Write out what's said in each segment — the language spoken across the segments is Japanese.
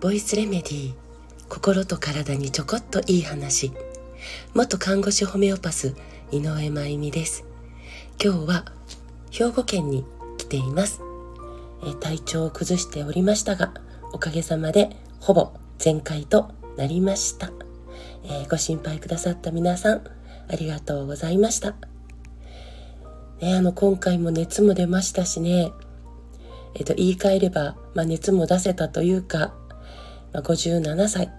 ボイスレメディー心と体にちょこっといい話。元看護師ホメオパス井上真由美です。今日は兵庫県に来ています。え体調を崩しておりましたがおかげさまでほぼ全開となりました、えー、ご心配くださった皆さんありがとうございました。ね、あの今回も熱も出ましたしねえっと、言い換えれば、まあ、熱も出せたというか、まあ、57歳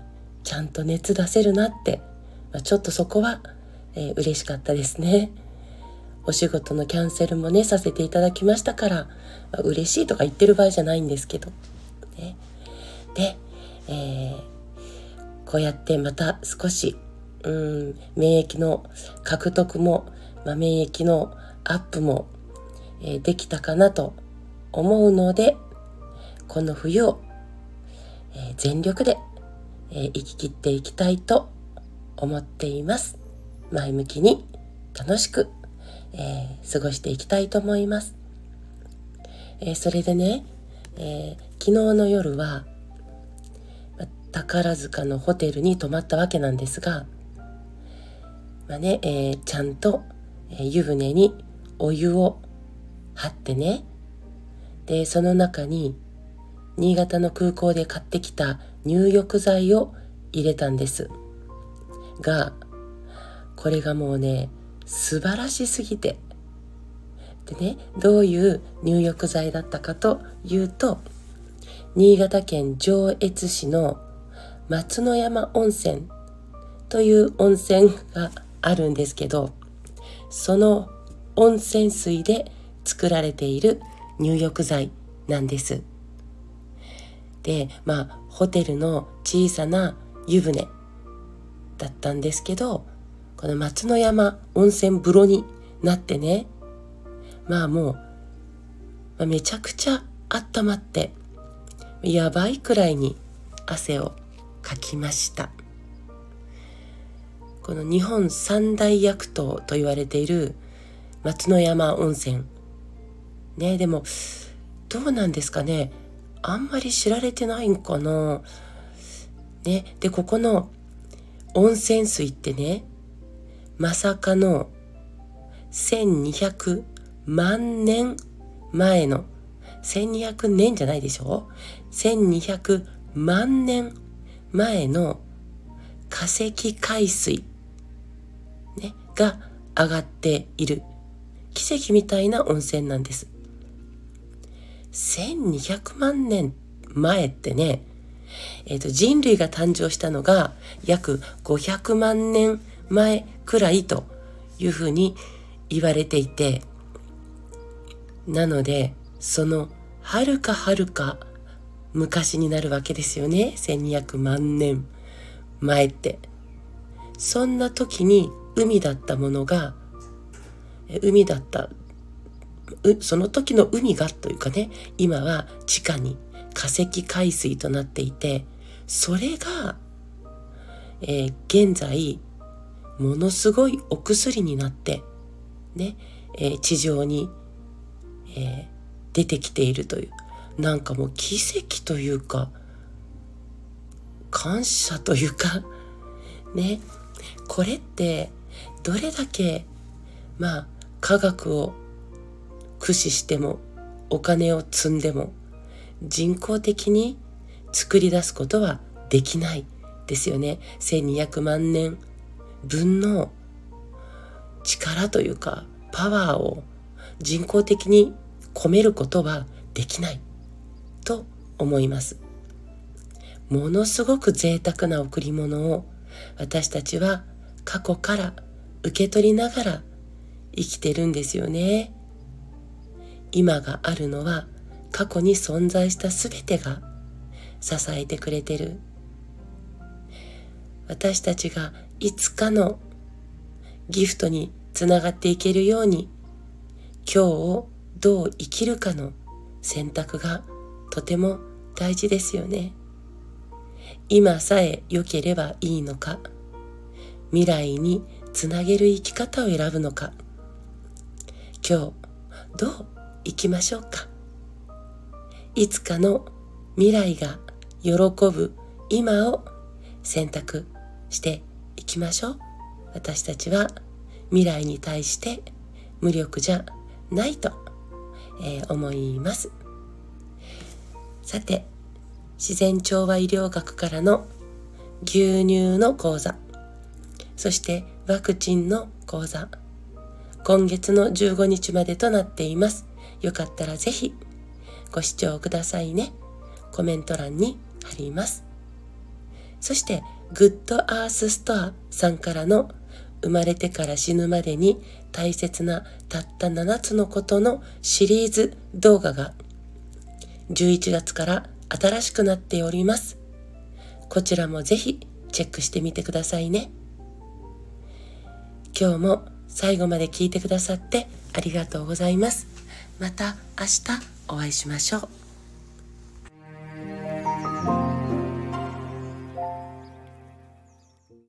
ちゃんと熱出せるなって、まあ、ちょっとそこは、えー、嬉しかったですね。お仕事のキャンセルもねさせていただきましたから、まあ、嬉しいとか言ってる場合じゃないんですけど。ね、で、えー、こうやってまた少しうん免疫の獲得も、まあ、免疫のアップも、できたかなと思うのでこの冬を、全力で、生き切っていきたいと思っています。前向きに楽しく、え、過ごしていきたいと思います、えそれでね、え昨日の夜は宝塚のホテルに泊まったわけなんですが、まあねえちゃんと、え湯船にお湯を張ってね。でその中に新潟の空港で買ってきた入浴剤を入れたんです。がこれがもうね素晴らしすぎて。でねどういう入浴剤だったかというと新潟県上越市の松の山温泉という温泉があるんですけどその温泉水で作られている入浴剤なんです。でまあホテルの小さな湯船だったんですけどこの松の山温泉風呂になってねまあもう、まあ、めちゃくちゃ温まってやばいくらいに汗をかきましたこの日本三大薬湯と言われている松の山温泉。ねでもどうなんですかね。あんまり知られてないんかな。ねでここの温泉水ってねまさかの1200万年前の1200年じゃないでしょ？1200万年前の化石海水、ね、が上がっている。奇跡みたいな温泉なんです。1200万年前ってね、えーと、人類が誕生したのが約500万年前くらいというふうに言われていてなのでそのはるかはるか昔になるわけですよね1200万年前ってそんな時に海だったものが海だった。その時の海がというかね今は地下に化石海水となっていてそれが、えー、現在ものすごいお薬になってね、えー、地上に、えー、出てきているという。なんかもう奇跡というか感謝というかね。これってどれだけまあ科学を駆使してもお金を積んでも人工的に作り出すことはできないですよね。1200万年分の力というかパワーを人工的に込めることはできないと思います。ものすごく贅沢な贈り物を私たちは過去から受け取りながら生きてるんですよね。今があるのは過去に存在した全てが支えてくれてる。私たちがいつかのギフトにつながっていけるように今日をどう生きるかの選択がとても大事ですよね。今さえ良ければいいのか未来につなげる生き方を選ぶのか。今日どういきましょうか？いつかの未来が喜ぶ今を選択していきましょう。私たちは未来に対して無力じゃないと、えー、思います。さて自然調和医療学からの牛乳の講座そしてワクチンの講座今月の15日までとなっていますよかったらぜひご視聴くださいねコメント欄に貼りますそしてグッドアースストアさんからの生まれてから死ぬまでに大切なたった7つのことのシリーズ動画が11月から新しくなっております。こちらもぜひチェックしてみてくださいね。今日も最後まで聞いてくださってありがとうございます。また明日お会いしましょう。